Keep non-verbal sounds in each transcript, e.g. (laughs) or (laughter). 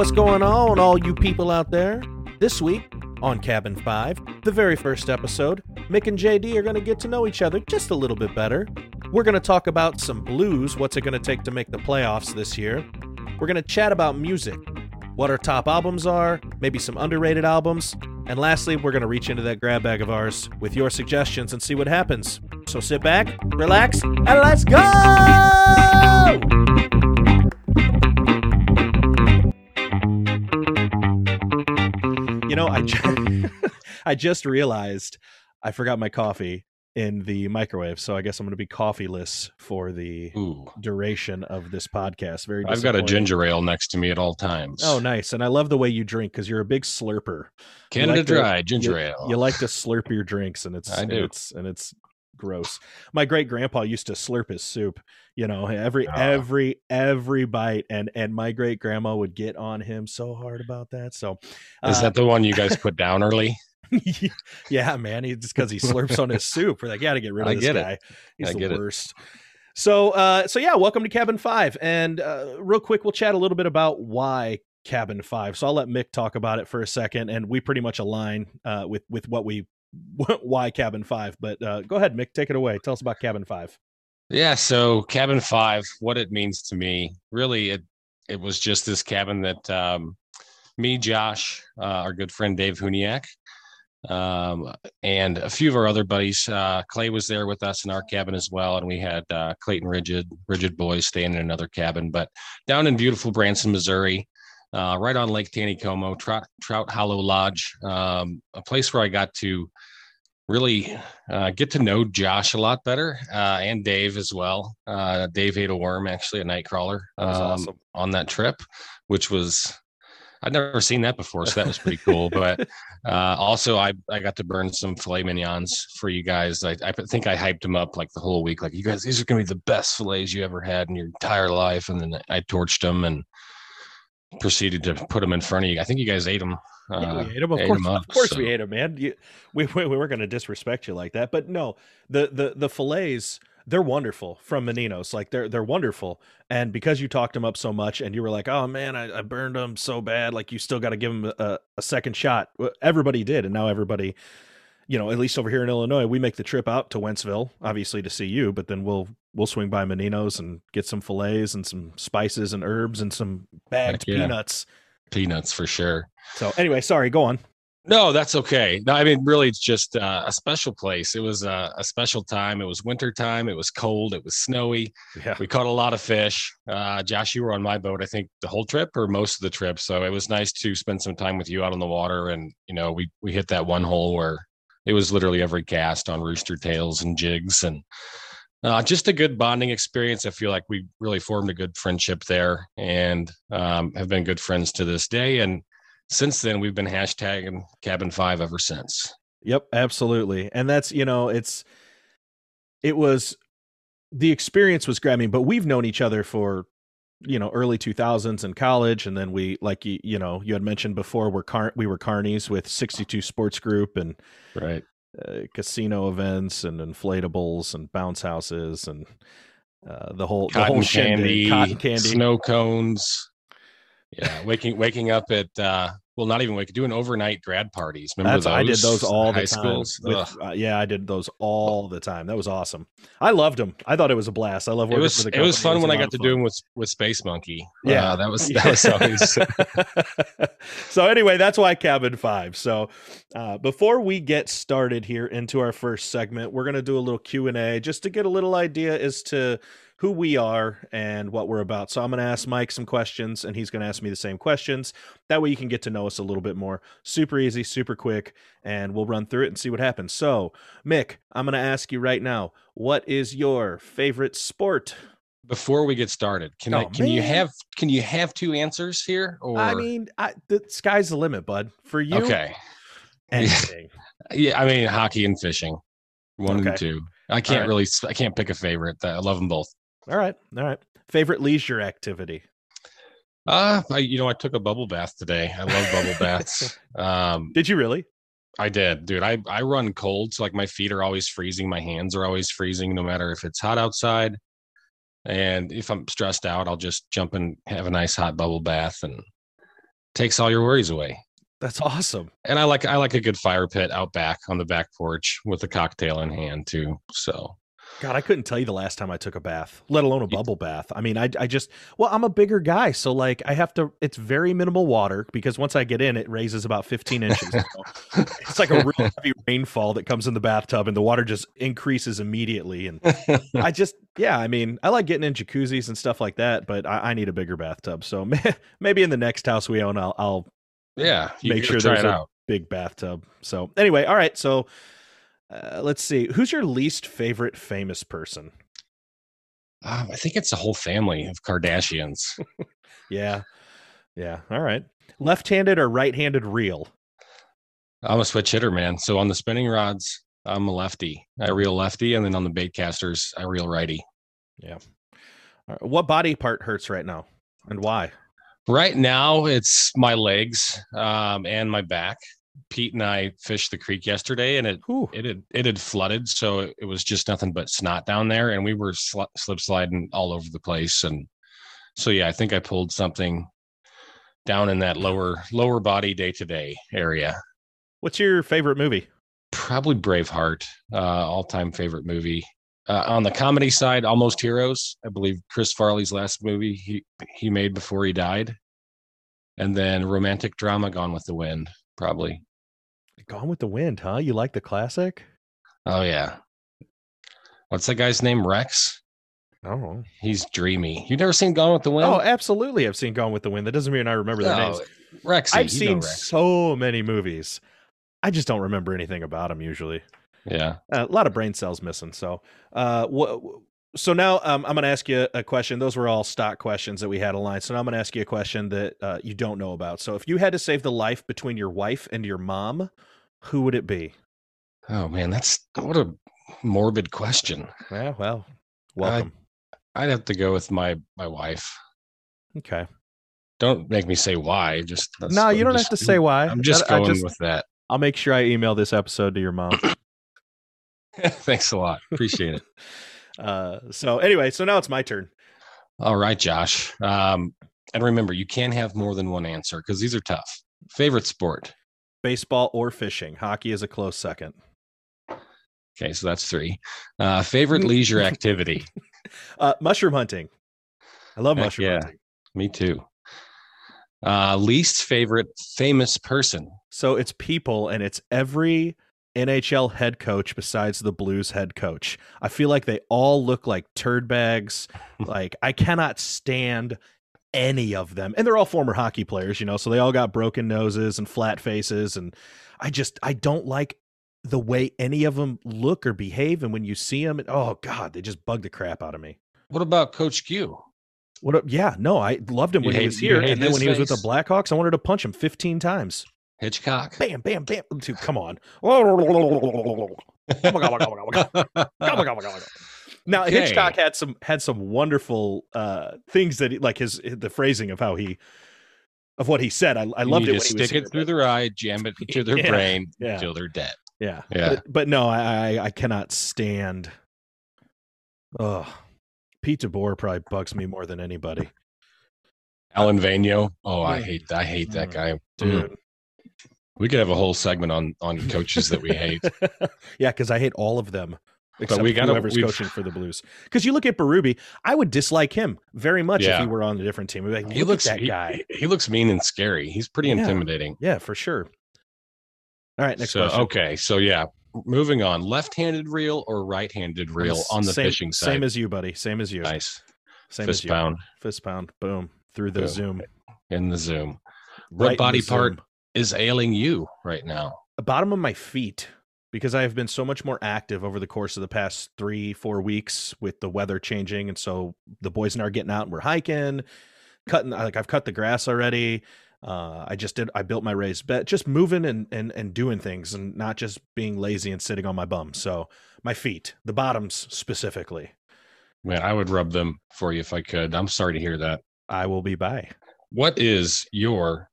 What's going on, all you people out there? This week on Cabin 5, the very first episode, Mick and JD are going to get to know each other just a little bit better. We're going to talk about some blues, what's it going to take to make the playoffs this year. We're going to chat about music, what our top albums are, maybe some underrated albums. And lastly, we're going to reach into that grab bag of ours with your suggestions and see what happens. So sit back, relax, and let's go! Know, I mm-hmm. just, (laughs) I just realized I forgot my coffee in the microwave, so I guess I'm going to be coffeeless for the Ooh, duration of this podcast. Very. I've got a ginger ale next to me at all times. Oh, nice! And I love the way you drink because you're a big slurper. Canada like to- Dry ginger you, ale. You like to slurp your drinks, and it's I and do. it's and it's gross. My great grandpa used to slurp his soup. You know, every Ah. every every bite, and and my great grandma would get on him so hard about that. So, Is uh, that the one you guys put down early? (laughs) yeah, man. He just because he slurps on his soup. We're like, yeah, to get rid (laughs) of I this get it. guy. He's I the get it. worst. So, uh, so yeah, welcome to Cabin Five, and uh, real quick, we'll chat a little bit about why Cabin Five. So I'll let Mick talk about it for a second, and we pretty much align uh, with with what we (laughs) why Cabin Five. But uh, go ahead, Mick, take it away. Tell us about Cabin Five. Yeah. So cabin five, what it means to me, really, it it was just this cabin that um, me, Josh, uh, our good friend Dave Huniak, um, and a few of our other buddies. Uh, Clay was there with us in our cabin as well, and we had uh, Clayton Rigid, Rigid Boys staying in another cabin. But down in beautiful Branson, Missouri, uh, right on Lake Taneycomo, Trout, Trout Hollow Lodge, um, a place where I got to really uh, get to know Josh a lot better uh, and Dave as well. Uh, Dave ate a worm, actually, a night crawler um, awesome. on that trip, which was. I'd never seen that before, so that was pretty cool. But (laughs) uh, also, I, I got to burn some filet mignons for you guys. I, I think I hyped them up like the whole week. Like, you guys, these are going to be the best fillets you ever had in your entire life. And then I torched them and proceeded to put them in front of you. I think you guys ate them. Yeah, Uh, we ate 'em. Of ate course, 'em up, of course, so- we ate them, man. You, we we, we weren't going to disrespect you like that, but no, the the the fillets they're wonderful from Menino's. Like they're they're wonderful, and because you talked them up so much, and you were like, "Oh man, I, I burned them so bad," like you still got to give them a, a second shot. Everybody did, and now everybody. You know, at least over here in Illinois, we make the trip out to Wentzville, obviously to see you, but then we'll we'll swing by Menino's and get some fillets and some spices and herbs and some bagged yeah. peanuts. peanuts for sure. So anyway, sorry, go on. No, that's okay. No, I mean, really, it's just uh, a special place. It was uh, a special time. It was winter time. It was cold. It was snowy. Yeah. We caught a lot of fish. Uh, Josh, you were on my boat, I think, the whole trip or most of the trip. So it was nice to spend some time with you out on the water. And you know, we we hit that one hole where it was literally every cast on rooster tails and jigs and. Uh, just a good bonding experience. I feel like we really formed a good friendship there, and um, have been good friends to this day. And since then we've been hashtagging cabin five ever since Yep, absolutely. And that's, you know, it's it was the experience was mean, but we've known each other for you know early 2000s in college and then we like you, you know you had mentioned before we're car- we were carnies with 62 sports group and right. uh, casino events and inflatables and bounce houses and uh, the whole the cotton whole shindig, candy, cotton candy. snow cones. Yeah waking waking up at uh well not even waking doing overnight grad parties remember That's those I did those all high the time. with- uh, yeah, I did those all the time. That was awesome. I loved them. I thought it was a blast. I love it was for the it was fun when I got to fun. do them with with space monkey Yeah. Uh, that was (laughs) that was always (laughs) so anyway, that's why cabin five. So uh, before we get started here into our first segment, we're gonna do a little Q and A just to get a little idea as to who we are and what we're about. So I'm gonna ask Mike some questions, and he's gonna ask me the same questions. That way you can get to know us a little bit more. Super easy, super quick, and we'll run through it and see what happens. So Mick, I'm gonna ask you right now, what is your favorite sport? before we get started can i Oh, can you have can you have two answers here or I mean, I, the sky's the limit, bud. For you, okay (laughs) anything. Yeah, I mean hockey and fishing, one Okay. and two. I can't right. really, I can't pick a favorite. I love them both. All right, all right. Favorite leisure activity? Uh, I, you know, I took a bubble bath today. I love bubble (laughs) baths. Um, Did you really? I did, dude. I I run cold, so like my feet are always freezing, my hands are always freezing, no matter if it's hot outside. And if I'm stressed out, I'll just jump and have a nice hot bubble bath and Takes all your worries away. That's awesome. And I like I like a good fire pit out back on the back porch with a cocktail in hand too. So God, I couldn't tell you the last time I took a bath, let alone a bubble bath. I mean, I, I just, well, I'm a bigger guy. So, like, I have to, it's very minimal water because once I get in, it raises about 15 inches. So (laughs) it's like a real heavy rainfall that comes in the bathtub and the water just increases immediately. And I (laughs) just, yeah, I mean, I like getting in jacuzzis and stuff like that, but I, I need a bigger bathtub. So (laughs) maybe in the next house we own, I'll, I'll yeah, Make sure there's a- big bathtub. So, anyway, all right. So, uh, let's see. Who's your least favorite famous person? Um, I think it's a whole family of Kardashians. (laughs) Yeah. Yeah. All right. Left handed or right handed reel? I'm a switch hitter, man. So on the spinning rods, I'm a lefty. I reel lefty, and then on the bait casters, I reel righty. All right. What body part hurts right now and why? Right now, it's my legs um, and my back. Pete and I fished the creek yesterday, and it Whew. it had it had flooded, so it, was just nothing but snot down there, and we were sli- slip sliding all over the place, and so yeah, I think I pulled something down in that lower lower body day to day area. What's your favorite movie? Probably Braveheart, uh, all time favorite movie. Uh, on the comedy side, Almost Heroes, I believe Chris Farley's last movie he he made before he died, and then romantic drama, Gone with the Wind, probably. Gone with the Wind, huh? You like the classic? Oh yeah. What's that guy's name? Rex. Oh. He's dreamy. You never seen Gone with the Wind? Oh, absolutely. I've seen Gone with the Wind. That doesn't mean I remember their names. Rexy. I've seen Rex. so many movies. I just don't remember anything about them usually. Yeah. a lot of brain cells missing. So, uh, what? So now um, I'm going to ask you a question. Those were all stock questions that we had aligned. So now I'm going to ask you a question that uh, you don't know about. So if you had to save the life between your wife and your mom, who would it be? Oh man, that's what a morbid question. Yeah, well, welcome. I'd have to go with my my wife. okay. Don't make me say why. Just that's- No, you I'm don't just- have to say why. I'm just I- I going just- with that. I'll make sure I email this episode to your mom. (coughs) Thanks a lot. Appreciate it. (laughs) uh, so anyway, so now it's my turn. All right, Josh. Um, and remember, you can't have more than one answer because these are tough. Favorite sport? Baseball or fishing. Hockey is a close second. Okay, so that's three. Uh, favorite (laughs) leisure activity? Uh, mushroom hunting. I love Heck mushroom yeah. hunting. Me too. Uh, least favorite famous person? So it's people and it's every NHL head coach besides the Blues head coach. I feel like they all look like turd bags. (laughs) like I cannot stand any of them. And they're all former hockey players, you know, so they all got broken noses and flat faces and I just I don't like the way any of them look or behave and when you see them oh god, they just bug the crap out of me. What about Coach Q? What yeah, no, I loved him You when he hate- was here and then when he was with the? Blackhawks, I wanted to punch him 15 times. Hitchcock. bam, bam, bam. Dude, come on. Now Okay. Hitchcock had some had some wonderful uh things that he, like his the phrasing of how he of what he said. I, I loved it when to he was stick it here, through but- their eye, jam it into (laughs) their Yeah, brain yeah. until they're dead. Yeah, Yeah. But, but no, I, I I cannot stand. Oh, Pete DeBoer probably bugs me more than anybody, Alain Vigneault. Oh, I hate I hate that Mm. guy. Mm. dude. We could have a whole segment on on coaches that we hate. (laughs) yeah, because I hate all of them. Except we gotta- whoever's we've- coaching for the Blues. Because you look at Berube, I would dislike him very much if he were on a different team. Like, he looks at that he- guy. He, looks mean and scary. He's pretty Yeah. intimidating. Yeah, for sure. All right, next so question. okay, so yeah, moving on. Left-handed reel or right-handed reel on the same, fishing side? Same as you, buddy. Same as you. nice Same fist as you. pound Fist pound. Boom. Through the Boom. Zoom. in the zoom. Right the body part- Zoom. Is ailing you right now? The bottom of my feet because I have been so much more active over the course of the past three, four weeks with the weather changing. And so the boys and I are getting out and we're hiking, cutting like I've cut the grass already. Uh, I just did I built my raised bed, just moving and and and doing things and not just being lazy and sitting on my bum. So my feet, the bottoms specifically, Man, I would rub them for you if I could. I'm sorry to hear that. I will be by. What is your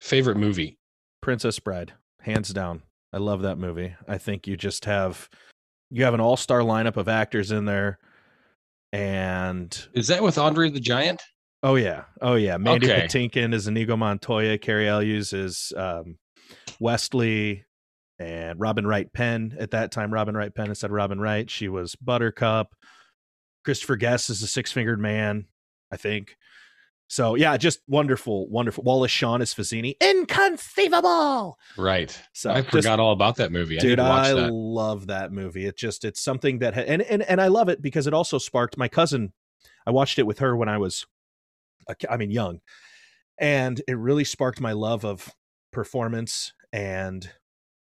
favorite movie? Princess Bride, hands down. I love that movie. I think you just have you have an all-star lineup of actors in there and Is that with Andre the Giant? Oh yeah, oh yeah. Mandy Okay. Patinkin is Inigo Montoya. Cary Elwes is um, Westley, and Robin Wright Penn. At that time, Robin Wright Penn instead of Robin Wright. She was Buttercup. Christopher Guest is the Six Fingered Man, I think. So yeah, just wonderful, wonderful. Wallace Shawn is Vizzini. Inconceivable. Right. So I just- forgot all about that movie. I dude i that. love that movie it's just it's something that ha- and, and and i love it because it also sparked my cousin i watched it with her when i was i mean young and it really sparked my love of performance and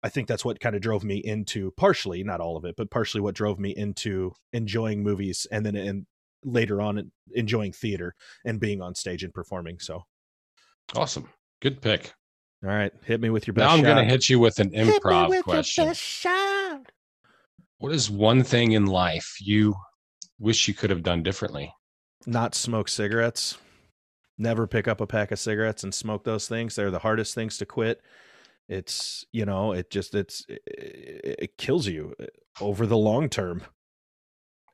i think that's what kind of drove me into partially not all of it but partially what drove me into enjoying movies and then and later on enjoying theater and being on stage and performing so Awesome. Good pick. all right hit me with your best Now I'm going to hit you with an Hit me improv with your question. best shot. What is one thing in life you wish you could have done differently? not smoke cigarettes. Never pick up a pack of cigarettes and smoke those things. They're the hardest things to quit. It's, you know, it just it's it, it kills you uh, over the long term.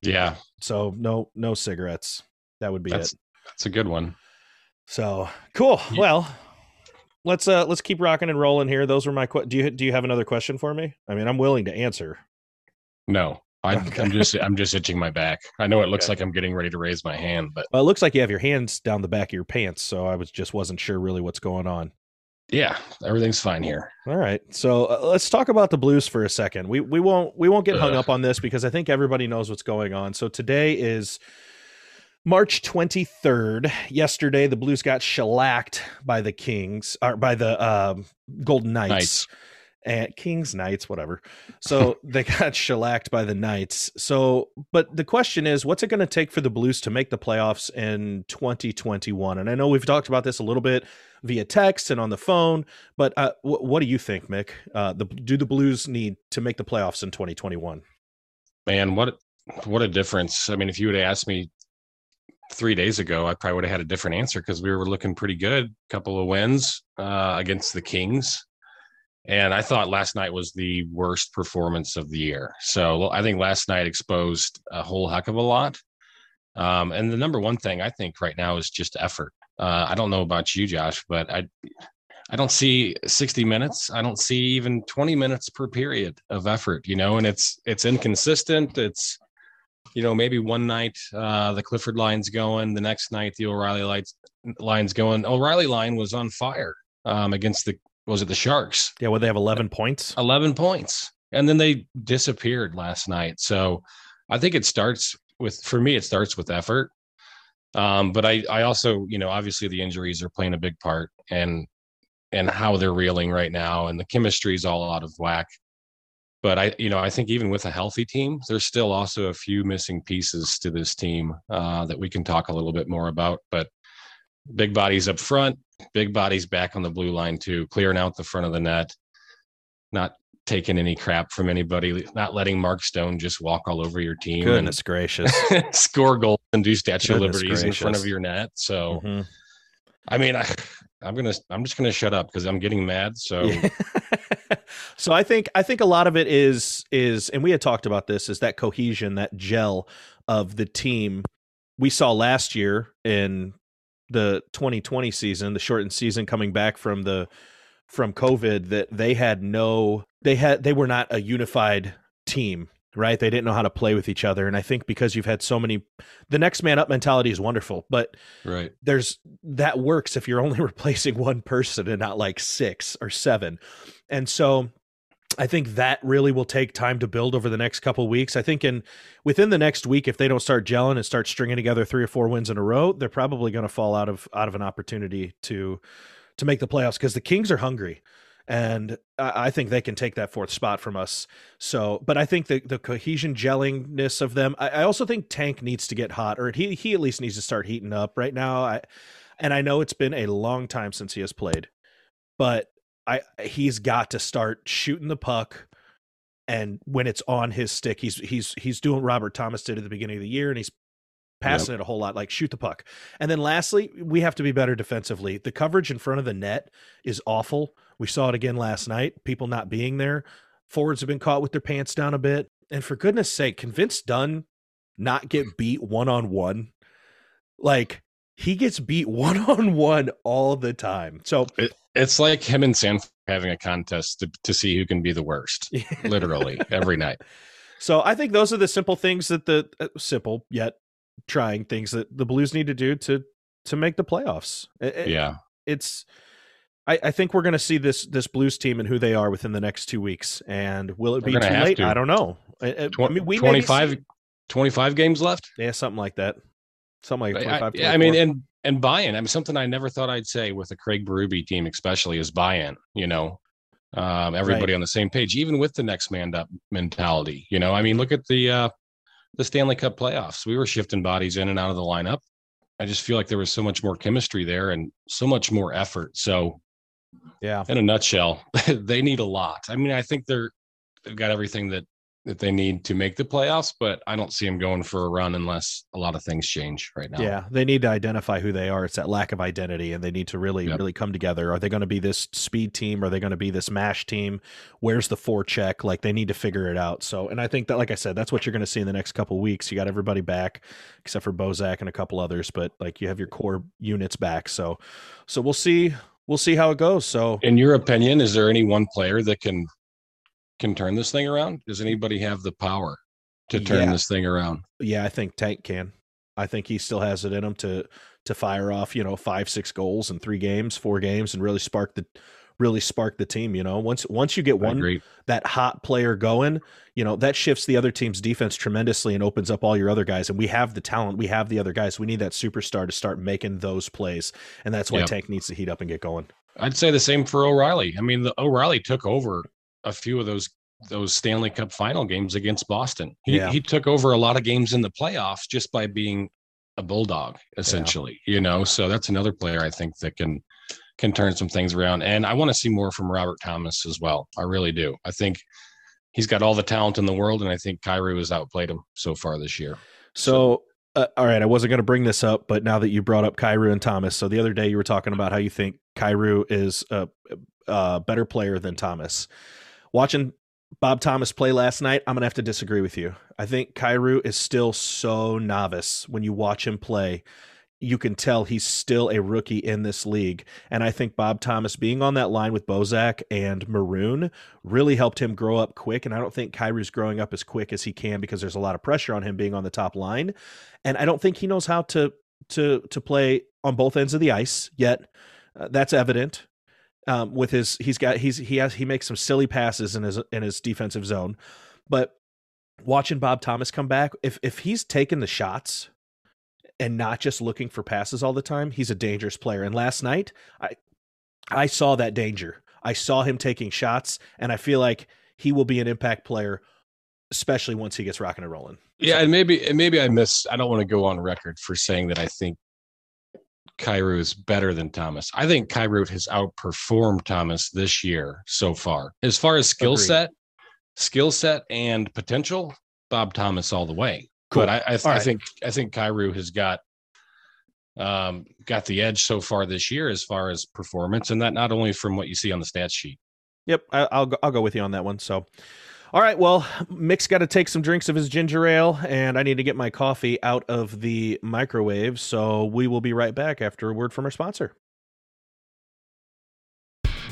Yeah, So no no cigarettes. That would be that's it. that's a good one. So, cool. Ye- Well, let's uh let's keep rocking and rolling here. Those were my que- do you do you have another question for me? I mean, I'm willing to answer. No, I, Okay. I'm just I'm just itching my back. I know it looks Okay. like I'm getting ready to raise my hand, but Well, it looks like you have your hands down the back of your pants, so I was just wasn't sure really what's going on. Yeah, everything's fine here. All right. So uh, let's talk about the Blues for a second. We we won't we won't get hung up on this because I think everybody knows what's going on. So today is March 23rd. Yesterday the Blues got shellacked by the Kings or by the um, Golden Knights. Knights. And Kings Knights whatever. So (laughs) they got shellacked by the Knights. So but the question is what's it going to take for the Blues to make the playoffs in 2021? And I know we've talked about this a little bit via text and on the phone, but uh, wh- what do you think, Mick? Uh, the, do the Blues need to make the playoffs in 2021? Man, what what a difference! I mean, if you would have asked me three days ago, I probably would have had a different answer because we were looking pretty good. a Couple of wins uh, against the Kings, and I thought last night was the worst performance of the year. So I think last night exposed a whole heck of a lot. Um, and the number one thing I think right now is just effort. Uh, I don't know about you, Josh, but I I don't see 60 minutes. I don't see even 20 minutes per period of effort, you know, and it's it's inconsistent. It's you know, maybe one night uh the Clifford line's going, the next night the O'Reilly lights line's going. O'Reilly line was on fire um against the was it the Sharks? Yeah, well, they have 11 points. 11 points. And then they disappeared last night. So I think it starts with for me it starts with effort. Um, but I I also, you know, obviously the injuries are playing a big part and and how they're reeling right now and the chemistry is all out of whack. But I, you know, I think even with a healthy team, there's still also a few missing pieces to this team uh, that we can talk a little bit more about. But big bodies up front, big bodies back on the blue line too, clearing out the front of the net, not taking any crap from anybody, not letting Mark Stone just walk all over your team Goodness gracious. (laughs) score goals and do Statue of Goodness Liberties in front of your net. So Mhm. I mean, I, I'm gonna, I'm just gonna shut up because I'm getting mad. So Yeah. (laughs) so I think I think a lot of it is is and we had talked about this is that cohesion that gel of the team we saw last year in the 2020 season the shortened season coming back from the from covid that they had no they had they were not a unified team right? They didn't know how to play with each other. And i think because you've had so many the next man up mentality is wonderful but right, there's that works if you're only (laughs) replacing one person and not like six or seven. And so I think that really will take time to build over the next couple weeks. I think in within the next week, if they don't start gelling and start stringing together three or four wins in a row, they're probably going to fall out of out of an opportunity to to make the playoffs because the Kings are hungry. And I I think they can take that fourth spot from us. So, but I think the the cohesion gellingness of them. I, I also think Tank needs to get hot, or he he at least needs to start heating up right now. I and I know it's been a long time since he has played, but I he's got to start shooting the puck. And when it's on his stick, he's he's he's doing what Robert Thomas did at the beginning of the year, and he's passing it a whole lot. Like shoot the puck. And then lastly, we have to be better defensively. The coverage in front of the net is awful. We saw it again last night. People not being there. Forwards have been caught with their pants down a bit. And for goodness sake, convince Dunn not get beat one on one? Like he gets beat one on one all the time. So it, it's like him and Sanford having a contest to, to see who can be the worst, (laughs) literally every night. So I think those are the simple things that the uh, simple yet trying things that the Blues need to do to to make the playoffs. It, yeah, it's. I, I think we're going to see this this Blues team and who they are within the next two weeks. And will it be too late? To. I don't know. I, I mean, we 25, 25 games left. Yeah, something like that. Something like 25, I, I mean, and and buy-in. I mean, something I never thought I'd say with the Craig Berube team, especially is buy-in. You know, um, everybody right. on the same page, even with the next man up mentality. You know, I mean, look at the uh, the Stanley Cup playoffs. We were shifting bodies in and out of the lineup. I just feel like there was so much more chemistry there and so much more effort. So, yeah, in a nutshell, (laughs) they need a lot. I mean, I think they're they've got everything that that they need to make the playoffs, but I don't see them going for a run unless a lot of things change right now. Yeah, they need to identify who they are. It's that lack of identity, and they need to really, yep. really come together. Are they going to be this speed team? Are they going to be this mash team? Where's the forecheck? Like they need to figure it out. So, and I think that, like I said, that's what you're going to see in the next couple weeks. You got everybody back except for Bozak and a couple others, but like you have your core units back. So, so we'll see. We'll see how it goes. So, in your opinion, is there any one player that can can turn this thing around? Does anybody have the power to turn yeah. this thing around? Yeah, I think Tank can. I think he still has it in him to to fire off, you know, five, six goals in three games, four games, and really spark the really spark the team. You know, once once you get one that hot player going, you know that shifts the other team's defense tremendously and opens up all your other guys. And we have the talent, we have the other guys. We need that superstar to start making those plays, and that's why yep. Tank needs to heat up and get going. I'd say the same for O'Reilly. I mean, the O'Reilly took over a few of those those Stanley Cup final games against Boston. He yeah. he took over a lot of games in the playoffs just by being a bulldog, essentially. Yeah. You know, so that's another player I think that can can turn some things around. And I want to see more from Robert Thomas as well. I really do. I think he's got all the talent in the world, and I think Kyrou has outplayed him so far this year. So, so uh, all right, I wasn't going to bring this up, but now that you brought up Kyrou and Thomas, so the other day you were talking about how you think Kyrou is a, a better player than Thomas watching Bob Thomas play last night, I'm gonna have to disagree with you. I think Kyrou is still so novice when you watch him play. You can tell he's still a rookie in this league. And I think Bob Thomas being on that line with Bozak and Maroon really helped him grow up quick. And I don't think Kyrou's growing up as quick as he can because there's a lot of pressure on him being on the top line. And I don't think he knows how to to to play on both ends of the ice yet. Uh, that's evident um, with his he's got he's he has he makes some silly passes in his in his defensive zone, but watching Bob Thomas come back, if if he's taking the shots and not just looking for passes all the time, he's a dangerous player. And last night, I I saw that danger. I saw him taking shots, and I feel like he will be an impact player, especially once he gets rocking and rolling. Yeah, so. and maybe maybe I miss. I don't want to go on record for saying that I think Kyrou is better than Thomas. I think Kyrou has outperformed Thomas this year so far. As far as skill set, skill set and potential, Bob Thomas all the way. Cool. But I, I, th- right. I think I think Kyrou has got um, got the edge so far this year as far as performance, and that not only from what you see on the stats sheet. Yep, I, I'll go, I'll go with you on that one. So, all right, well, Mick's got to take some drinks of his ginger ale, and I need to get my coffee out of the microwave. So we will be right back after a word from our sponsor.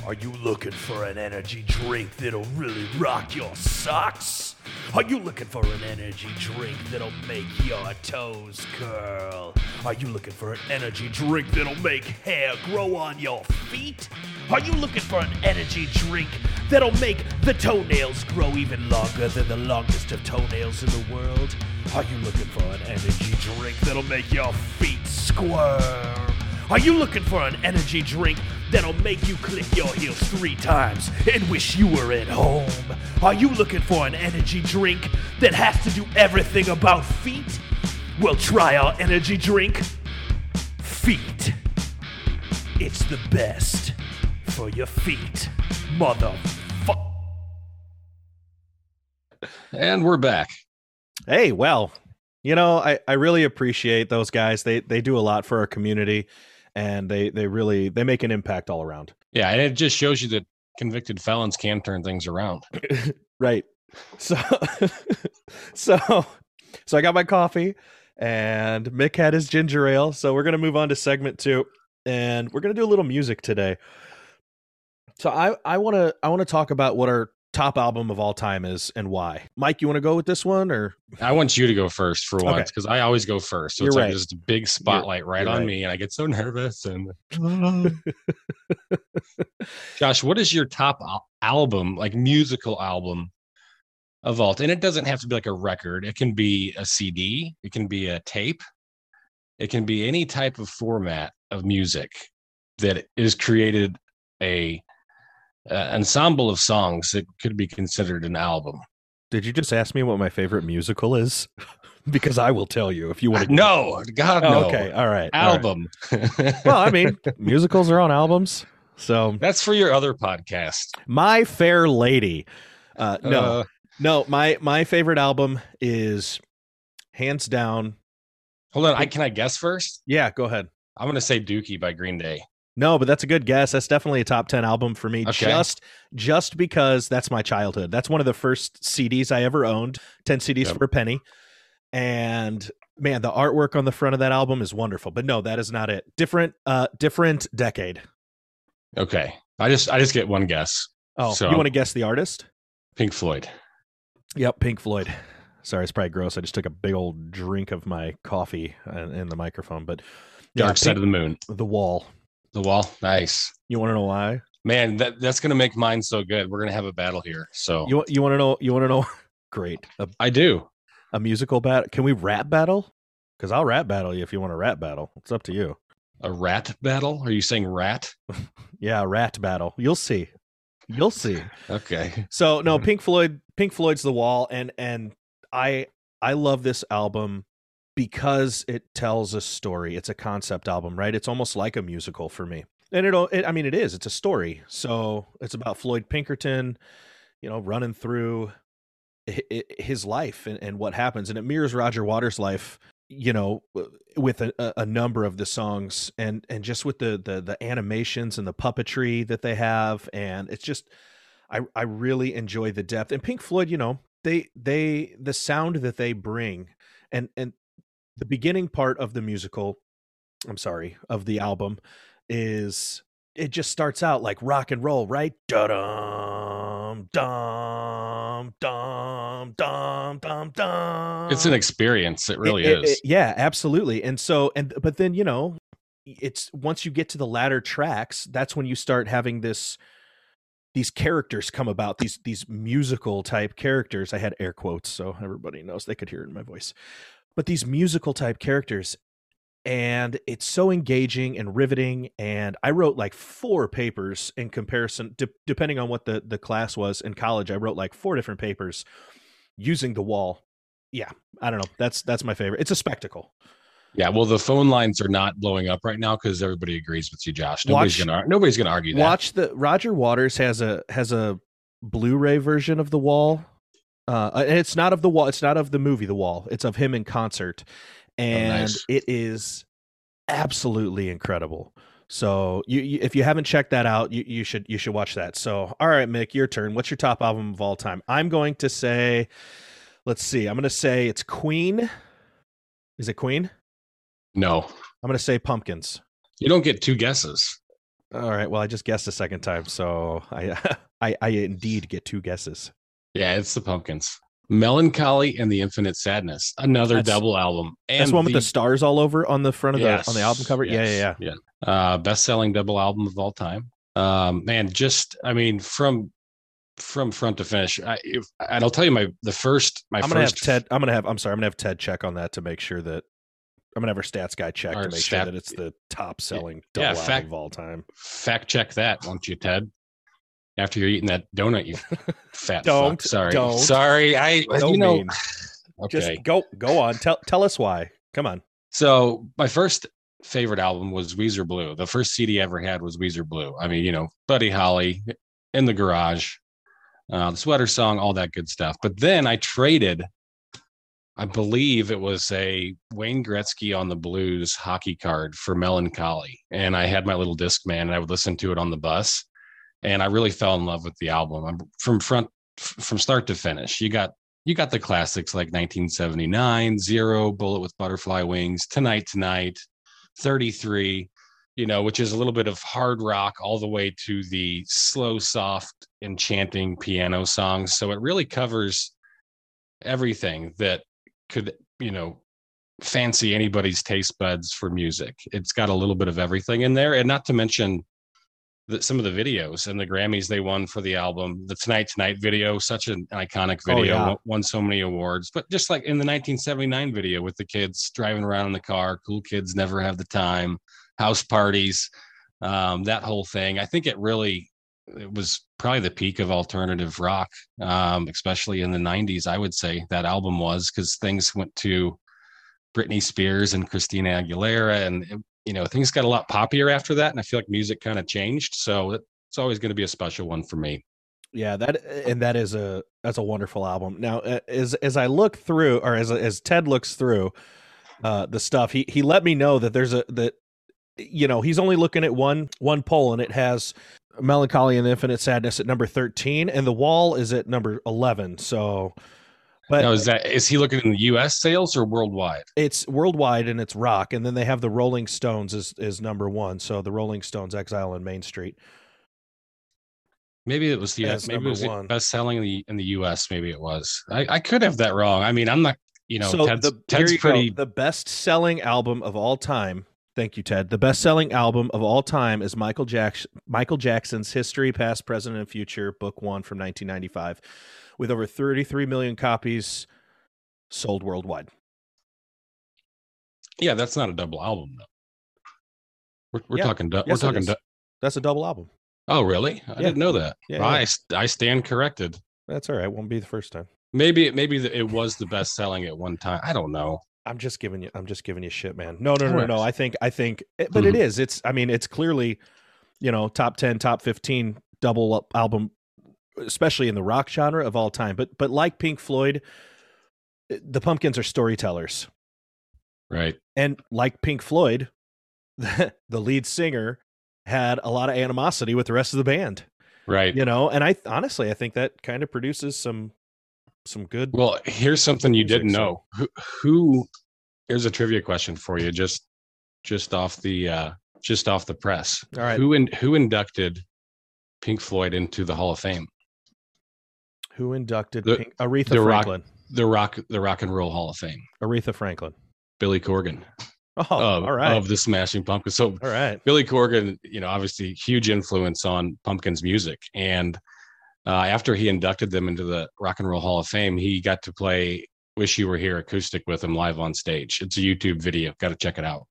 Are you looking for an energy drink that'll really rock your socks? Are you looking for an energy drink that'll make your toes curl? Are you looking for an energy drink that'll make hair grow on your feet? Are you looking for an energy drink that'll make the toenails grow even longer than the longest of toenails in the world? Are you looking for an energy drink that'll make your feet squirm? Are you looking for an energy drink that'll make you click your heels three times and wish you were at home? Are you looking for an energy drink that has to do everything about feet? Well, try our energy drink, Feet. It's the best for your feet, motherfucker. And we're back. Hey, well, you know, I, I really appreciate those guys. They they do a lot for our community and they they really they make an impact all around. Yeah, and it just shows you that convicted felons can turn things around. (laughs) right. So (laughs) so so I got my coffee and Mick had his ginger ale. So we're gonna move on to segment two, and we're gonna do a little music today. So I I want to I want to talk about what our top album of all time is and why. Mike, you want to go with this one or I want you to go first for once because I always go first. So You're it's like right. just a big spotlight right you're on right. me, and I get so nervous. And (laughs) Josh, what is your top al- album, like musical album of all? And it doesn't have to be like a record. It can be a CD. It can be a tape. It can be any type of format of music that is created a, a ensemble of songs that could be considered an album. did you just ask me what my favorite musical is? (laughs) because I will tell you if you want to. (laughs) No, God, Oh, no. okay, all right. all right. Album. (laughs) Well, I mean, musicals are on albums, so That's for your other podcast. My Fair Lady. Uh, no, Uh, no. My my favorite album is hands down. hold on. I can I guess first? Yeah, go ahead. I'm gonna say Dookie by Green Day. No, but that's a good guess. That's definitely a top ten album for me. Okay. Just just because that's my childhood. That's one of the first CDs I ever owned. Ten CDs Yep. for a penny. And man, the artwork on the front of that album is wonderful. But no, that is not it. Different, uh, different decade. Okay. I just I just get one guess. Oh, So- you want to guess the artist? Pink Floyd. Yep, Pink Floyd. Sorry, it's probably gross. I just took a big old drink of my coffee in, in the microphone, but yeah, Dark Side Pink- of the Moon. the Wall. The Wall. Nice. You want to know why? Man, that, that's gonna make mine so good. We're gonna have a battle here. So You you want to know? You want to know? (laughs) Great, a, I do. a musical battle. Can we rap battle? Because I'll rap battle you if you want to rap battle. It's up to you. A rat battle? Are you saying rat? (laughs) Yeah, rat battle. You'll see. You'll see. Okay. So no. (laughs) Pink Floyd. Pink Floyd's The Wall, and and I I love this album because it tells a story. It's a concept album, right? It's almost like a musical for me, and it, it I mean it is. It's a story. So it's about Floyd Pinkerton, you know, running through hi- hi- his life and, and what happens, and it mirrors Roger Waters' life. You know, with a, a- a number of the songs, and and just with the the the animations and the puppetry that they have, and it's just I I really enjoy the depth. And Pink Floyd, you know, they they the sound that they bring and and the beginning part of the musical, I'm sorry, of the album is it just starts out like rock and roll, right? Da-dum, dum, dum, dum, dum, dum. It's an experience. It really It- it- is. it- yeah, absolutely. And so, and but then you know, it's once you get to the latter tracks, that's when you start having this these characters come about these these musical type characters. I had air quotes, so everybody knows they could hear it in my voice. But these musical type characters, and it's so engaging and riveting. And I wrote like four papers in comparison, de- depending on what the the class was in college. I wrote like four different papers using the wall. Yeah, I don't know. That's that's my favorite. It's a spectacle. Yeah. Well, the phone lines are not blowing up right now because everybody agrees with you, Josh. Nobody's Watch- gonna nobody's gonna argue that. Watch the Roger Waters has a has a Blu-ray version of the wall. Uh, and it's not of the wall. It's not of the movie The Wall. It's of him in concert, and Oh, nice. it is absolutely incredible. So you, you if you haven't checked that out, you, you should you should watch that. So all right, Mick, your turn. What's your top album of all time? I'm going to say, let's see. I'm going to say it's Queen. Is it Queen? No, I'm going to say Pumpkins. you don't get two guesses. All right. Well, I just guessed a second time, so I (laughs) I, I indeed get two guesses. Yeah, it's the pumpkins. Melancholy and the Infinite Sadness. Another That's- double album. And That's one with the stars all over on the front of the on the album Yes, cover. Yeah, yeah, yeah. yeah. Uh, best-selling double album of all time. Um, man, just I mean, from from front to finish. I, if, and I'll tell you my the first my I'm gonna first have Ted. I'm gonna have. I'm sorry. I'm gonna have Ted check on that to make sure that I'm gonna have our stats guy check to make stat- sure that it's the top selling Yeah, double album fact- of all time. fact check that, won't you, Ted? After you're eating that donut, you (laughs) fat Don't, fuck. Sorry, don't. sorry. I So you know. mean. Okay. Just go go on. Tell tell us why. Come on. So my first favorite album was Weezer Blue. The first CD I ever had was Weezer Blue. I mean, you know, Buddy Holly in the garage, uh, the sweater song, all that good stuff. But then I traded, I believe it was a Wayne Gretzky on the Blues hockey card for Melancholy. And I had my little disc man and I would listen to it on the bus. And I really fell in love with the album I'm, from front, from start to finish. You got you got the classics like 1979, Zero, Bullet with Butterfly Wings, Tonight Tonight, 33, you know, which is a little bit of hard rock all the way to the slow, soft, enchanting piano songs. So it really covers everything that could, you know, fancy anybody's taste buds for music. It's got a little bit of everything in there. And not to mention the, some of the videos and the Grammys they won for the album. The Tonight Tonight video, such an iconic Oh, video, yeah. won, won so many awards. But just like in the 1979 video with the kids driving around in the car, cool kids never have the time, house parties, um, that whole thing. I think it really it was probably the peak of alternative rock, um, especially in the 90s. I would say that album was because things went to Britney Spears and Christina Aguilera, and it- you know things got a lot poppier after that, and I feel like music kind of changed. So it's always going to be a special one for me. Yeah, that and that is a that's a wonderful album. Now, as as I look through, or as as Ted looks through uh, the stuff, he he let me know that there's a that you know he's only looking at one one poll, and it has melancholy and infinite sadness at number thirteen, and the wall is at number eleven. So, but Now, is that is he looking in the U.S. sales or worldwide? it's worldwide and it's rock, and then they have the Rolling Stones is is number one. So the Rolling Stones Exile on Main Street. Maybe it was the That's maybe it was one. best selling in the in the U.S. Maybe it was. I, I could have that wrong. I mean, I'm not. You know, so Ted's, the, Ted's go. pretty. the best selling album of all time. Thank you, Ted. The best selling album of all time is Michael Jackson Michael Jackson's History, Past, Present, and Future, Book One from 1995, with over 33 million copies sold worldwide. Yeah, that's not a double album though. We're, we're Yeah. talking. du- Yes, we're talking. du- That's a double album. oh, really? I Yeah. didn't know that. Yeah. I I stand corrected. That's all right. Won't be the first time. Maybe maybe it was the best selling at one time. I don't know. I'm just giving you. I'm just giving you shit, man. No, no, no, no. No. I think. I think. But it Mhm. is. It's. I mean, it's clearly, you know, top ten, top fifteen double album, especially in the rock genre of all time. But but like Pink Floyd, the Pumpkins are storytellers, Right. and like Pink Floyd, the, (laughs) the lead singer had a lot of animosity with the rest of the band. Right. You know, and I honestly, I think that kind of produces some some good. Well, here's something you didn't know. Who, who? Here's a trivia question for you. Just just off the uh just off the press. All right. Who in, who inducted Pink Floyd into the Hall of Fame? Who inducted The- Pink, Aretha the rock- Franklin? The rock the Rock and Roll Hall of Fame. Aretha Franklin. Billy Corgan Oh, of, all right. of the Smashing Pumpkins. So all right. Billy Corgan, you know, obviously huge influence on Pumpkins music. And uh, after he inducted them into the Rock and Roll Hall of Fame, he got to play Wish You Were Here acoustic with him live on stage. It's a YouTube video. Got to check it out.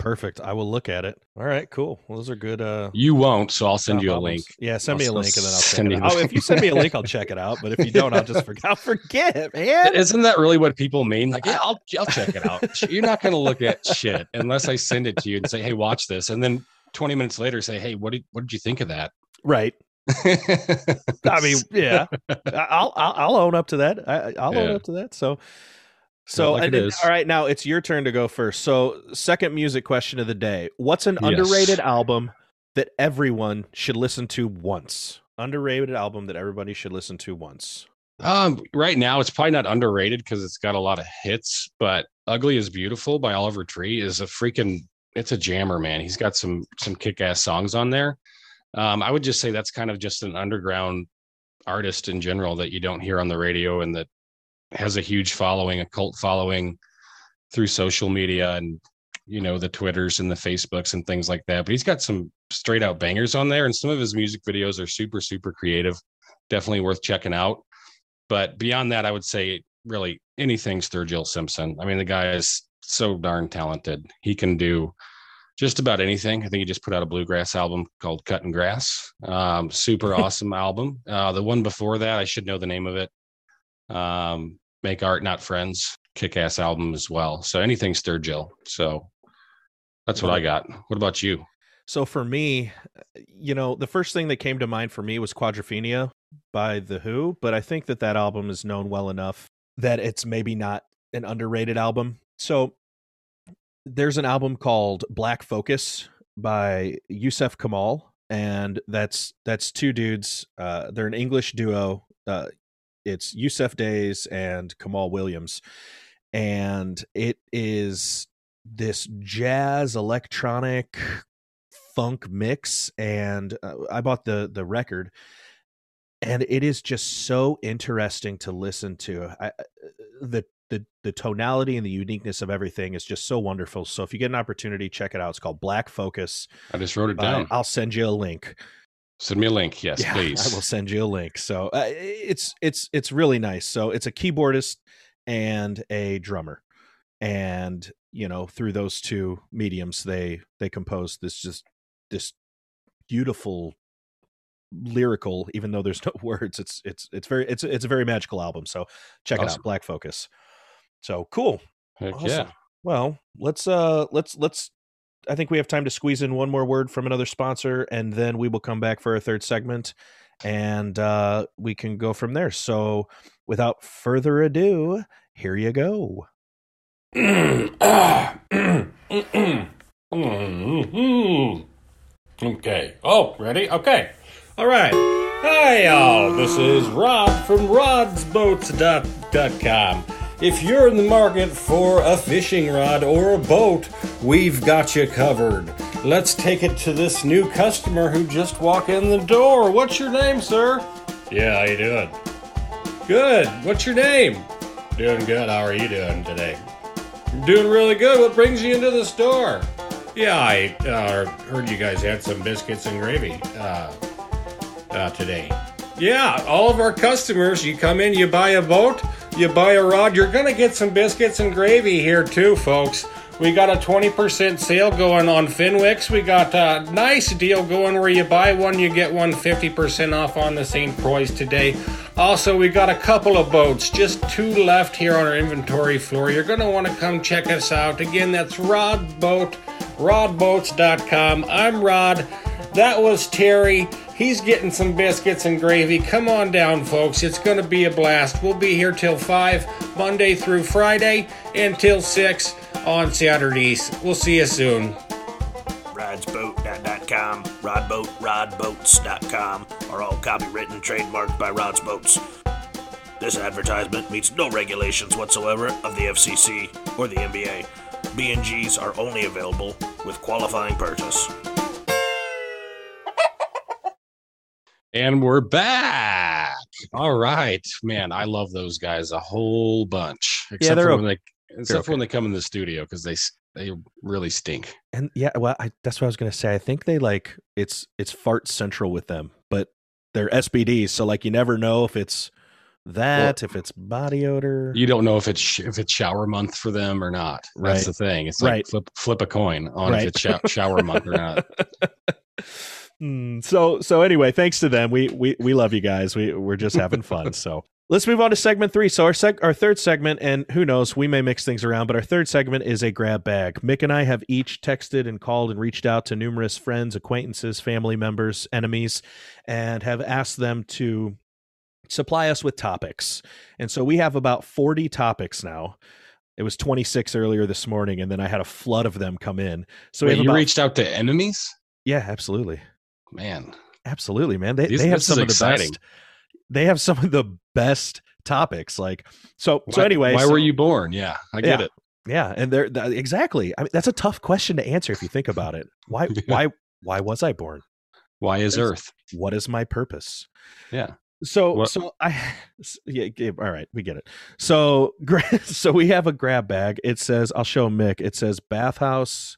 Perfect. I will look at it. All right, cool. Well, those are good. Uh, You won't, so I'll send you a link. Yeah, send me a I'll- link and then I'll send check it you out. Oh, if you send me a link, I'll check it out. But if you don't, I'll just (laughs) forget. I'll forget, man. Isn't that really what people mean? Like, yeah, I'll I'll check it out. You're not going to look at shit unless I send it to you and say, "Hey, watch this," and then 20 minutes later say, "Hey, what did what did you think of that?" Right. (laughs) I mean, yeah. I'll I'll, I'll own up to that. I, I'll own up to that. So, so like and all right. Now it's your turn to go first. So, second music question of the day: What's an Yes. underrated album that everyone should listen to once? Underrated album that everybody should listen to once. Um, right now it's probably not underrated because it's got a lot of hits, but Ugly is Beautiful by Oliver Tree is a freaking it's a jammer, man. He's got some some kick-ass songs on there. Um, I would just say that's kind of just an underground artist in general that you don't hear on the radio and that has a huge following, a cult following through social media and you know the Twitters and the Facebooks and things like that. But he's got some straight out bangers on there, and some of his music videos are super, super creative. Definitely worth checking out. But beyond that, I would say really anything Sturgill Simpson. I mean, the guy is so darn talented. He can do just about anything. I think he just put out a bluegrass album called Cutting Grass. Um, super (laughs) awesome album. Uh, the one before that, I should know the name of it. Um, Make Art, Not Friends, kick ass album as well. So anything Sturgill. So that's what I got. What about you? So for me, you know, the first thing that came to mind for me was Quadrophenia by The Who, but I think that that album is known well enough that it's maybe not an underrated album. So there's an album called Black Focus by Yussef Kamaal and that's that's two dudes uh they're an English duo uh it's Yussef Dayes and Kamaal Williams, and it is this jazz electronic funk mix. And uh, I bought the the record, and it is just so interesting to listen to. I, the the the tonality and the uniqueness of everything is just so wonderful. So if you get an opportunity, check it out. It's called Black Focus. I just wrote it Uh, down. I'll send you a link. Send me a link. Yes, Yeah, please. I will send you a link. So uh, it's it's it's really nice. So it's a keyboardist and a drummer, and you know through those two mediums, they they compose this just this beautiful lyrical even though there's (laughs) no words it's it's it's very it's it's a very magical album so check it out black focus so cool Heck Awesome. Yeah. well, let's uh let's let's I think we have time to squeeze in one more word from another sponsor and then we will come back for a third segment and uh we can go from there. So, without further ado, here you go. (coughs) Okay. Oh, ready? Okay. All right. Hi, y'all. This is Rob from rodsboats.com. If you're in the market for a fishing rod or a boat, we've got you covered. Let's take it to this new customer who just walked in the door. What's your name, sir? Yeah, how you doing? Good. What's your name? Doing good. How are you doing today? Doing really good. What brings you into the store? Yeah, I uh, heard you guys had some biscuits and gravy uh, uh, today. Yeah, all of our customers, you come in, you buy a boat, you buy a rod, you're going to get some biscuits and gravy here too, folks. We got a 20% sale going on Fenwicks. We got a nice deal going where you buy one, you get one 50% off on the St. Croix today. Also, we got a couple of boats, just two left here on our inventory floor. You're going to want to come check us out. Again, that's Rod Boat, rodboats.com. I'm Rod. That was Terry. He's getting some biscuits and gravy. Come on down, folks. It's going to be a blast. We'll be here till 5, Monday through Friday, and till 6 on Saturdays. We'll see you soon. Rodsboat.com, Rodboat, Rodboats.com are all copywritten, trademarked by Rods Boats. This advertisement meets no regulations whatsoever of the FCC or the NBA. B&Gs are only available with qualifying purchase. And we're back. All right, man. I love those guys a whole bunch. Except they're for when they, except for when they come in the studio because they they really stink. And yeah, well, I, that's what I was gonna say. I think they like it's it's fart central with them, but they're SBDs, so like you never know if it's that, if it's body odor. You don't know if it's if it's shower month for them or not. That's Right. the thing. It's like Right. flip flip a coin on Right. if it's shou- shower month or not. (laughs) Mm, so so anyway, thanks to them, we we we love you guys. We we're just having fun. (laughs) So let's move on to segment three. So our seg- our third segment, and who knows, we may mix things around, but our third segment is a grab bag. Mick and I have each texted and called and reached out to numerous friends, acquaintances, family members, enemies, and have asked them to supply us with topics. And so we have about 40 topics now. It was 26 earlier this morning, and then I had a flood of them come in. So we Wait, you about, reached out to enemies, yeah, absolutely. Man. Absolutely, man. They These- they have some of the exciting. best. They have some of the best topics. Like so. so anyway, why so- were you born? Yeah, I get Yeah. it. Yeah, and they're that, exactly. I mean, that's a tough question to answer if you think about it. Why? (laughs) Yeah. Why? Why was I born? Why is Earth? What is my purpose? Yeah. So What- so I (laughs) yeah, yeah, all right, we get it. So (laughs) so we have a grab bag. It says I'll show Mick. It says bathhouse.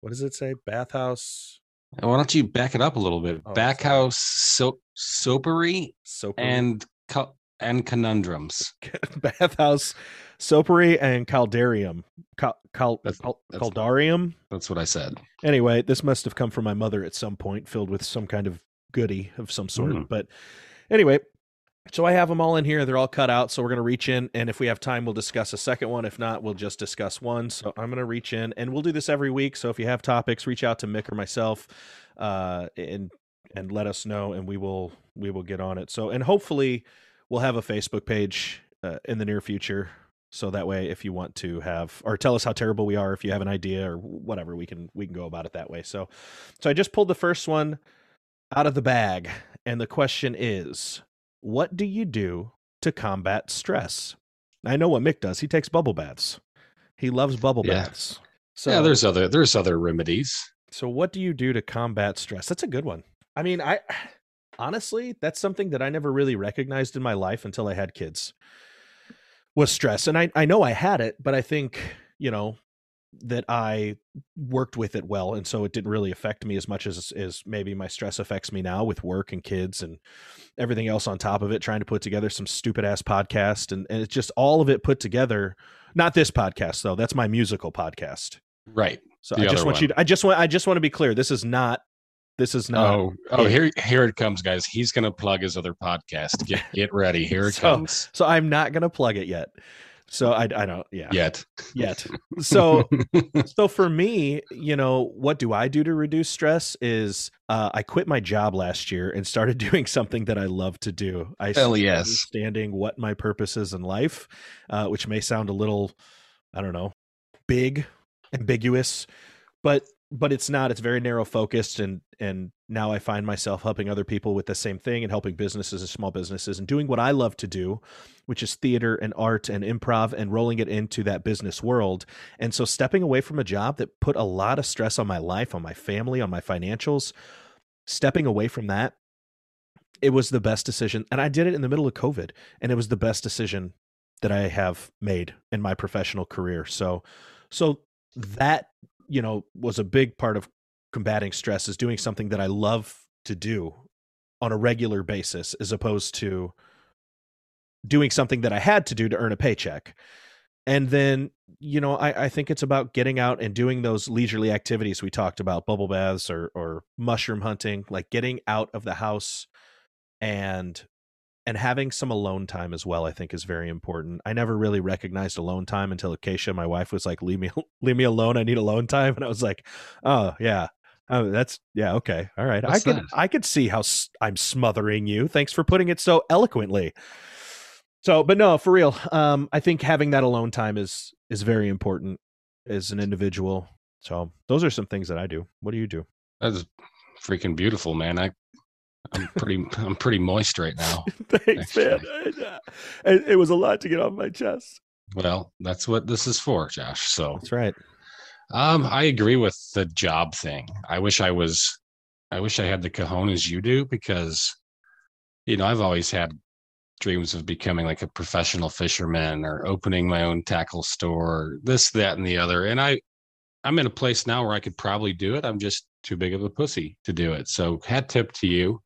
What does it say? Bathhouse Why don't you back it up a little bit? Oh, Backhouse soap soapery soap and co- and conundrums. (laughs) bathhouse soapery and caldarium cal, cal, That's- cal, that's- caldarium That's what I said. anyway this must have come from my mother at some point filled with some kind of goody of some sort Mm. but anyway so i have them all in here. They're all cut out so we're going to reach in and if we have time we'll discuss a second one. If not we'll just discuss one. So i'm going to reach in and we'll do this every week. So if you have topics reach out to mick or myself uh, and and let us know and we will we will get on it. So and hopefully we'll have a facebook page uh, in the near future. So that way if you want to have or tell us how terrible we are if you have an idea or whatever we can we can go about it that way. So so i just pulled the first one out of the bag and the question is what do you do to combat stress? I know what Mick does. He takes bubble baths. He loves bubble Yeah. baths. So yeah, there's other there's other remedies. so what do you do to combat stress? That's a good one. I mean, I honestly, that's something that I never really recognized in my life until I had kids. Was stress. And I I know I had it, but I think, you know, that I worked with it well and so it didn't really affect me as much as as maybe my stress affects me now with work and kids and everything else on top of it trying to put together some stupid ass podcast and, and it's just all of it put together not this podcast though that's my musical podcast Right. so The I just want you to, I just want I just want to be clear. This is not this is not Oh, oh, here, here it comes, guys. He's gonna plug his other podcast. Get, get ready. Here it (laughs) So- comes. so I'm not going to plug it yet. So I I don't yeah Yet. yet. So (laughs) so for me, you know, what do I do to reduce stress is uh I quit my job last year and started (laughs) doing something that I love to do. I Hell yes. understanding what my purpose is in life, uh which may sound a little I don't know, big, ambiguous, but but it's not. It's very narrow focused and and now I find myself helping other people with the same thing and helping businesses and small businesses and doing what I love to do, which is theater and art and improv and rolling it into that business world. And so stepping away from a job that put a lot of stress on my life, on my family, on my financials, stepping away from that it was the best decision and I did it in the middle of COVID and it was the best decision that I have made in my professional career. So so that, you know, was a big part of combating stress is doing something that I love to do on a regular basis as opposed to doing something that I had to do to earn a paycheck. And then, you know, I, I think it's about getting out and doing those leisurely activities we talked about, bubble baths or or mushroom hunting, like getting out of the house and and having some alone time as well, I think is very important. I never really recognized alone time until Acacia, my wife, was like, "Leave me, (laughs) leave me alone. I need alone time." And I was like, "Oh yeah, oh that's yeah, okay, all right. What's I could that? I could see how s- I'm smothering you. Thanks for putting it so eloquently." So, but no, for real, um, I think having that alone time is is very important as an individual. So, those are some things that I do. What do you do? That's freaking beautiful, man. I, I'm pretty, (laughs) I'm pretty moist right now. (laughs) Thanks, man. It, it was a lot to get off my chest. Well, that's what this is for, Josh. So, That's right. Um, I agree with the job thing. I wish I was, I wish I had the cojones you do because, you know, I've always had dreams of becoming like a professional fisherman or opening my own tackle store, this, that, and the other. And I, I'm in a place now where I could probably do it. I'm just too big of a pussy to do it. So, hat tip to you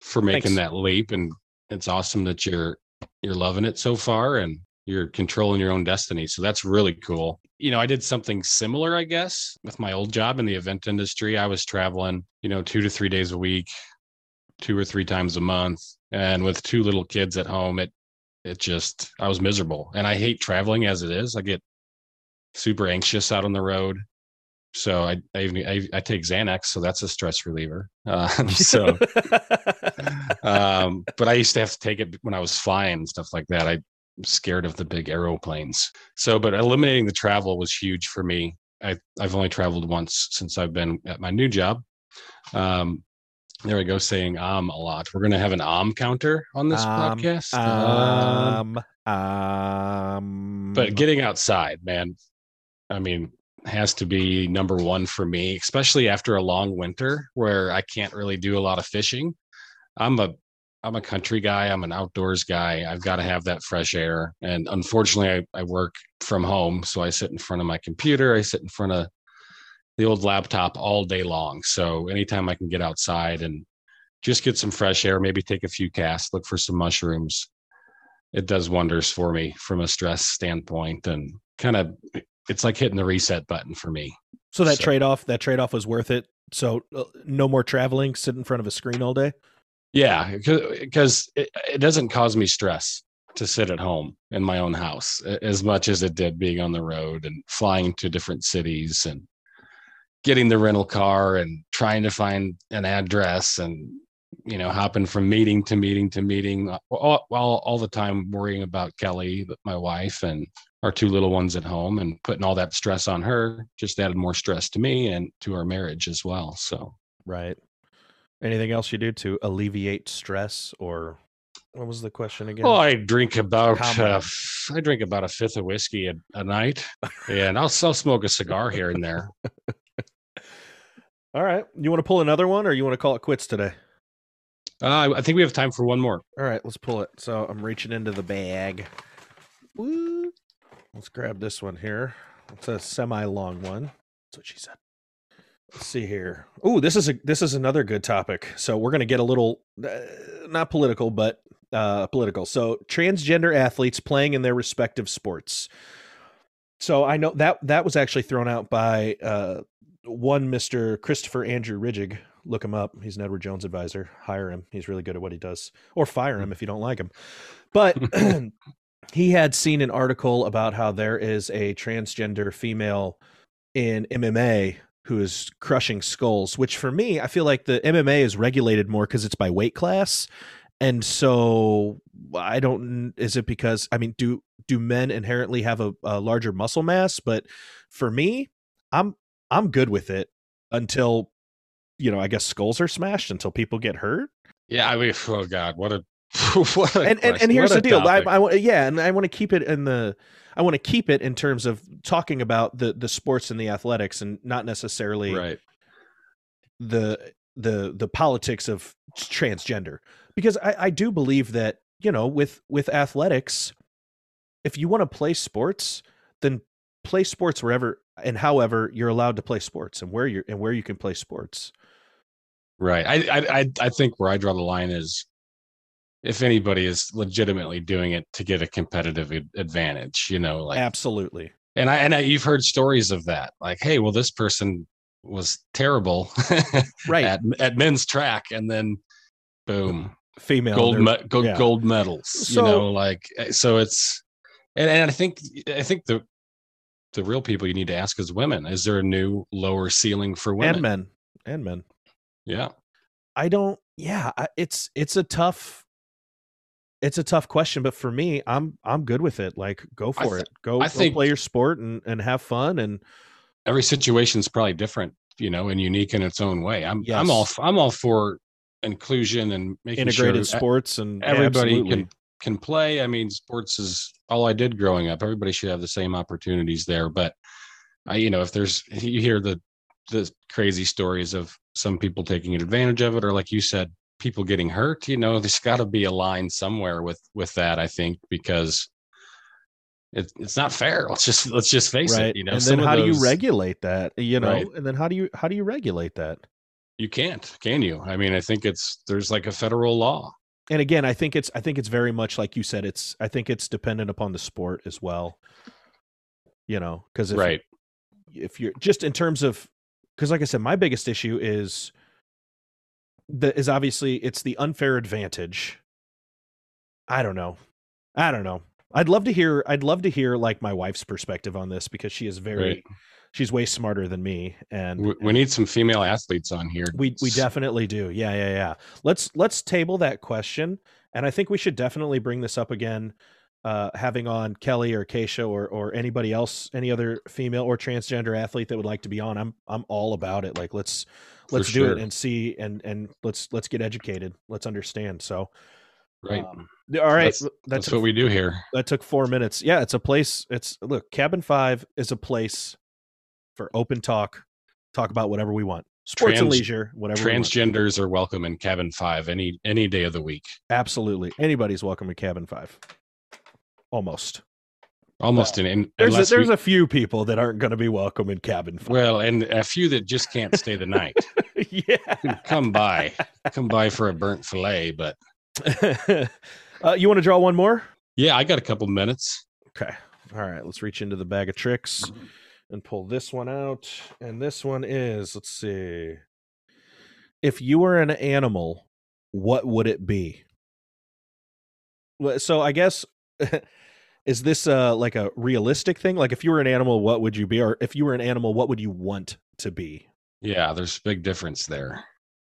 for making Thanks. that leap. And it's awesome that you're you're loving it so far and you're controlling your own destiny. So that's really cool. You know, I did something similar, I guess, with my old job in the event industry. I was traveling, you know, two to three days a week, two or three times a month. And with two little kids at home, it it just I was miserable. And I hate traveling as it is. I get super anxious out on the road. So I I, even- I, I take Xanax, so that's a stress reliever. Um, (laughs) so (laughs) um, but I used to have to take it when I was flying and stuff like that. I'm scared of the big aeroplanes. So, but eliminating the travel was huge for me. I, I've only traveled once since I've been at my new job. Um, there we go, saying um a lot. We're going to have an um counter on this Um, podcast. Um, um, um, but getting outside, man, I mean, has to be number one for me, especially after a long winter where I can't really do a lot of fishing. I'm a I'm a country guy. I'm an outdoors guy. I've got to have that fresh air. And unfortunately, I, I work from home, so I sit in front of my computer. I sit in front of the old laptop all day long. So anytime I can get outside and just get some fresh air, maybe take a few casts, look for some mushrooms, it does wonders for me from a stress standpoint and kind of it's like hitting the reset button for me. so that so- trade off, that trade off was worth it. So uh, no more traveling, sit in front of a screen all day. Yeah, because it, doesn't cause me stress to sit at home in my own house as much as it did being on the road and flying to different cities and getting the rental car and trying to find an address and you know hopping from meeting to meeting to meeting uh, all, all, all the time worrying about kelly my wife and our two little ones at home and putting all that stress on her just added more stress to me and to our marriage as well so Right. Anything else you do to alleviate stress or What was the question again? Well, I drink about uh, I drink about a fifth of whiskey a, a night, and I'll, I'll smoke a cigar here and there. (laughs) All right. You want to pull another one or you want to call it quits today? Uh, I think we have time for one more. All right, let's pull it. So I'm reaching into the bag. Woo. Let's grab this one here. It's a semi-long one. That's what she said. Let's see here. Oh, this is a this is another good topic. So we're gonna get a little uh, not political, but uh, political. So transgender athletes playing in their respective sports. So I know that that was actually thrown out by uh, one Mister Christopher Andrew Ridgig. Look him up. He's an Edward Jones advisor. Hire him. He's really good at what he does. Or fire him if you don't like him. But (clears throat) he had seen an article about how there is a transgender female in MMA who is crushing skulls, which for me, I feel like the MMA is regulated more because it's by weight class. And so I don't is it because I mean do do men inherently have a, a larger muscle mass? But for me, I'm I'm good with it until you know, I guess skulls are smashed until people get hurt. Yeah, I mean, (laughs) oh god, what a what a (laughs) and, and and here's the deal. I. I want yeah, and I want to keep it in the I want to keep it in terms of talking about the the sports and the athletics and not necessarily right. the the the politics of transgender because I, I do believe that you know with with athletics if you want to play sports then play sports wherever and however you're allowed to play sports and where you're and where you can play sports Right. I I I think where I draw the line is if anybody is legitimately doing it to get a competitive advantage, you know, like absolutely and I and I, you've heard stories of that. Like, hey, well, this person was terrible (laughs) right at at men's track, and then boom, female gold me- gold, yeah. gold medals. So- you know, like eh, so it's and, and I think I think the the real people you need to ask is women. Is there a new lower ceiling for women? and men and men Yeah. I don't. Yeah, it's it's a tough, it's a tough question. But for me, I'm I'm good with it. Like, go for th- it. Go, I go play your sport and and have fun. And every situation's probably different, you know, and unique in its own way. I'm I'm all I'm all for inclusion and making integrated sure sports and everybody absolutely. can can play. I mean, sports is all I did growing up. Everybody should have the same opportunities there. But I, you know, if there's you hear the the crazy stories of some people taking advantage of it, or like you said, people getting hurt. You know, there's got to be a line somewhere with with that. I think because. It, it's not fair. Let's just let's just face right. it. You know, and then how do you regulate that? You know, Right. and then how do you how do you regulate that? You can't, can you? I mean, I think it's there's like a federal law. And again, I think it's I think it's very much like you said. It's I think it's dependent upon the sport as well. You know, because if right. if you're just in terms of because like i said my biggest issue is the is obviously it's the unfair advantage i don't know i don't know i'd love to hear i'd love to hear like my wife's perspective on this because she is very Right. she's way smarter than me and We, we need some female athletes on here. we we definitely do. Yeah, yeah, yeah. Let's let's table that question, and I think we should definitely bring this up again, uh, having on Kelly or Keisha or or anybody else, any other female or transgender athlete that would like to be on. I'm I'm all about it. Like let's let's do it and see and and let's let's get educated. Let's understand. So, right. um, all right, That's- that That's took what we do here. that took four minutes. Yeah, it's a place. It's look, Cabin Five is a place for open talk. Talk about whatever we want. Sports and leisure, whatever. we. Transgenders are welcome in cabin five any any day of the week. Absolutely. Anybody's welcome to Cabin Five. Almost. Almost in, in There's a, there's we, a few people that aren't going to be welcome in Cabin Five. well, and a few that just can't stay the night. (laughs) yeah. come by, (laughs) come by for a burnt fillet. But (laughs) uh, you want to draw one more? yeah, I got a couple minutes. Okay. All right. Let's reach into the bag of tricks and pull this one out. And this one is, let's see. If you were an animal, what would it be? So I guess is this uh like a realistic thing? Like if you were an animal, what would you be? Or if you were an animal, what would you want to be? Yeah, there's a big difference there.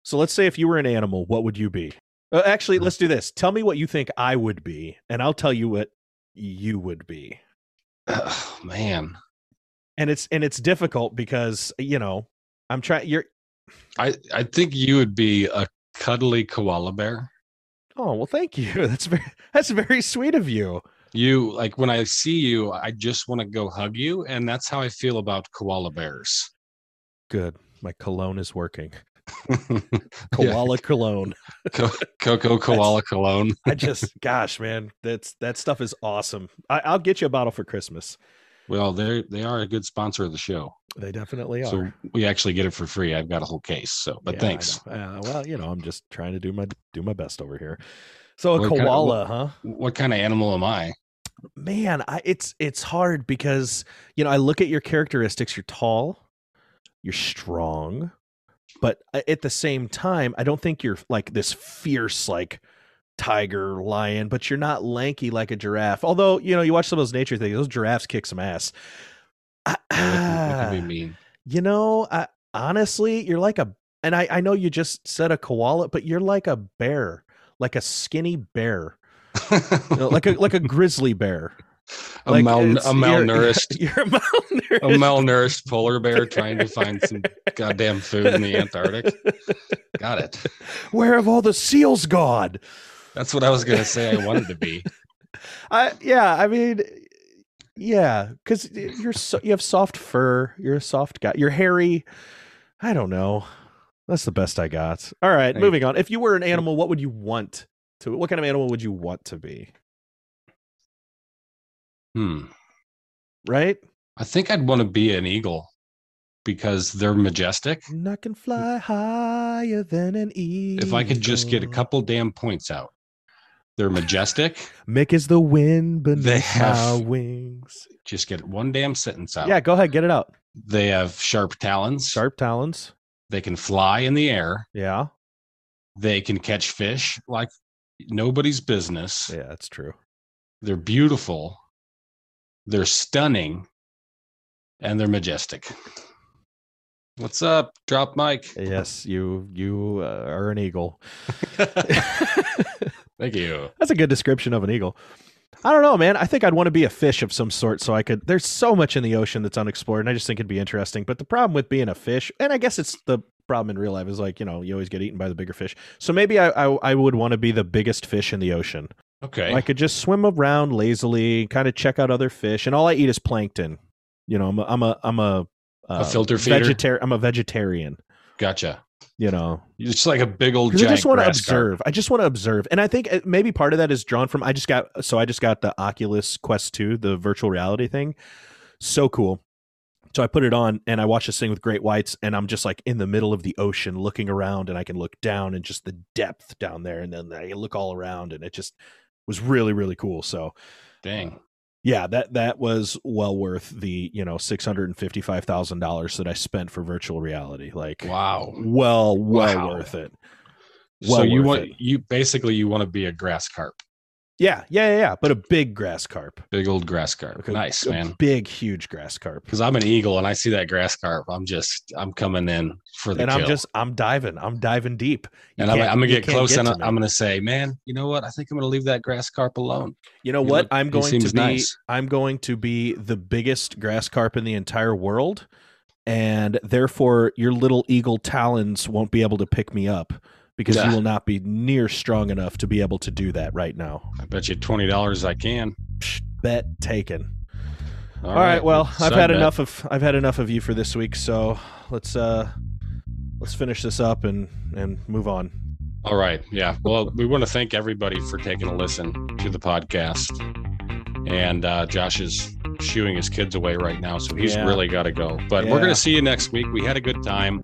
So let's say if you were an animal, what would you be? Uh, actually, let's do this. Tell me what you think I would be, and I'll tell you what you would be. Oh, man, And it's and it's difficult because you know I'm trying. You're I I think you would be a cuddly koala bear. Oh well, thank you. (laughs) That's very that's very sweet of you. You like when I see you, I just want to go hug you, and that's how I feel about koala bears. Good. My cologne is working. (laughs) Koala cologne. (laughs) Co- Coco koala cologne. (laughs) I just, gosh, man, that's that stuff is awesome. I, I'll get you a bottle for Christmas. Well, they they are a good sponsor of the show, They definitely are. so we actually get it for free. I've got a whole case, so but Yeah, thanks. Uh, well, you know, I'm just trying to do my do my best over here. So a What kind of- koala, huh? What kind of animal am I? Man, I, it's it's hard because you know I look at your characteristics. You're tall, you're strong, but at the same time, I don't think you're like this fierce like tiger, lion. But you're not lanky like a giraffe. Although you know you watch some of those nature things, those giraffes kick some ass. I- can, can ah, mean? you know, I, honestly, you're like a, and I, I know you just said a koala, but you're like a bear, like a skinny bear, You (laughs) know, uh, like a like a grizzly bear. a, Like, mal- a you're- malnourished (laughs) You're, a malnourished. a malnourished polar bear trying to find some (laughs) goddamn food in the Antarctic. Got it. Where have all the seals gone? That's what I was gonna say. I wanted to be. I yeah, I mean, yeah, because you're so you have soft fur. You're a soft guy. You're hairy. I don't know. That's the best I got. All right, Hey. moving on. If you were an animal, what would you want to? What kind of animal would you want to be? Hmm. Right? I think I'd want to be an eagle because they're majestic. And I can fly higher than an eagle. If I could just get a couple damn points out, they're majestic. Mick is the wind beneath They my have- wings. Just get one damn sentence out. Yeah, go ahead, get it out. They have sharp talons. Sharp talons. They can fly in the air. Yeah, They can catch fish like nobody's business. yeah, that's true. They're beautiful. They're stunning. And they're majestic. What's up? Drop mic. Yes, you you uh, are an eagle. (laughs) Thank you. (laughs) That's a good description of an eagle. I don't know, man. I think I'd want to be a fish of some sort so I could. There's so much in the ocean that's unexplored, and I just think it'd be interesting. But the problem with being a fish, and I guess it's the problem in real life, is like, you know, you always get eaten by the bigger fish. So maybe I, I, I would want to be the biggest fish in the ocean. Okay. I could just swim around lazily, kind of check out other fish, and all I eat is plankton. You know, I'm a, I'm a, I'm a, uh, A filter feeder? vegetar- I'm a vegetarian. gotcha. You know, just like a big old I just want to observe. I just want to observe, and I think uh, maybe part of that is drawn from. I just got so I just got the Oculus Quest Two, the virtual reality thing. So cool. So I put it on and I watch this thing with great whites, and I'm just like in the middle of the ocean, looking around, and I can look down and just the depth down there, and then I look all around, and it just was really really cool. So Dang. Uh, yeah, that that was well worth the you know six hundred and fifty five thousand dollars that I spent for virtual reality. Like Wow. well well Wow. worth it. so Well you want it. you basically you want to be a grass carp, Yeah, yeah, yeah, yeah. But a big grass carp. big old grass carp. Like a- nice a man. Big, huge grass carp. Because I'm an eagle and I see that grass carp, I'm just I'm coming in for the And. I'm just, I'm diving. I'm diving deep. You and I'm, I'm gonna get can't close and I'm gonna say, man, you know what? I think I'm gonna leave that grass carp alone. You know you what? look- I'm going to be. nice. I'm going to be the biggest grass carp in the entire world, and therefore your little eagle talons won't be able to pick me up because Yeah. you will not be near strong enough to be able to do that right now. I bet you twenty dollars I can. Bet taken. All right. Well, I've had bet. enough of I've had enough of you for this week. So let's uh let's finish this up and and move on. All right. Yeah. Well, we want to thank everybody for taking a listen to the podcast. And uh, Josh is shooing his kids away right now, so he's Yeah. really got to go. But we're going to see you next week. We had a good time.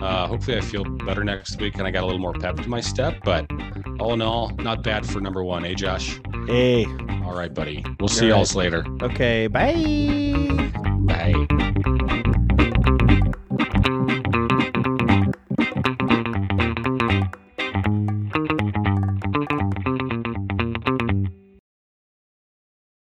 Uh, hopefully, I feel better next week and I got a little more pep to my step. But all in all, not bad for number one. Hey, Josh. Hey. All right, buddy. We'll see All y'all later. Okay. Bye. Bye.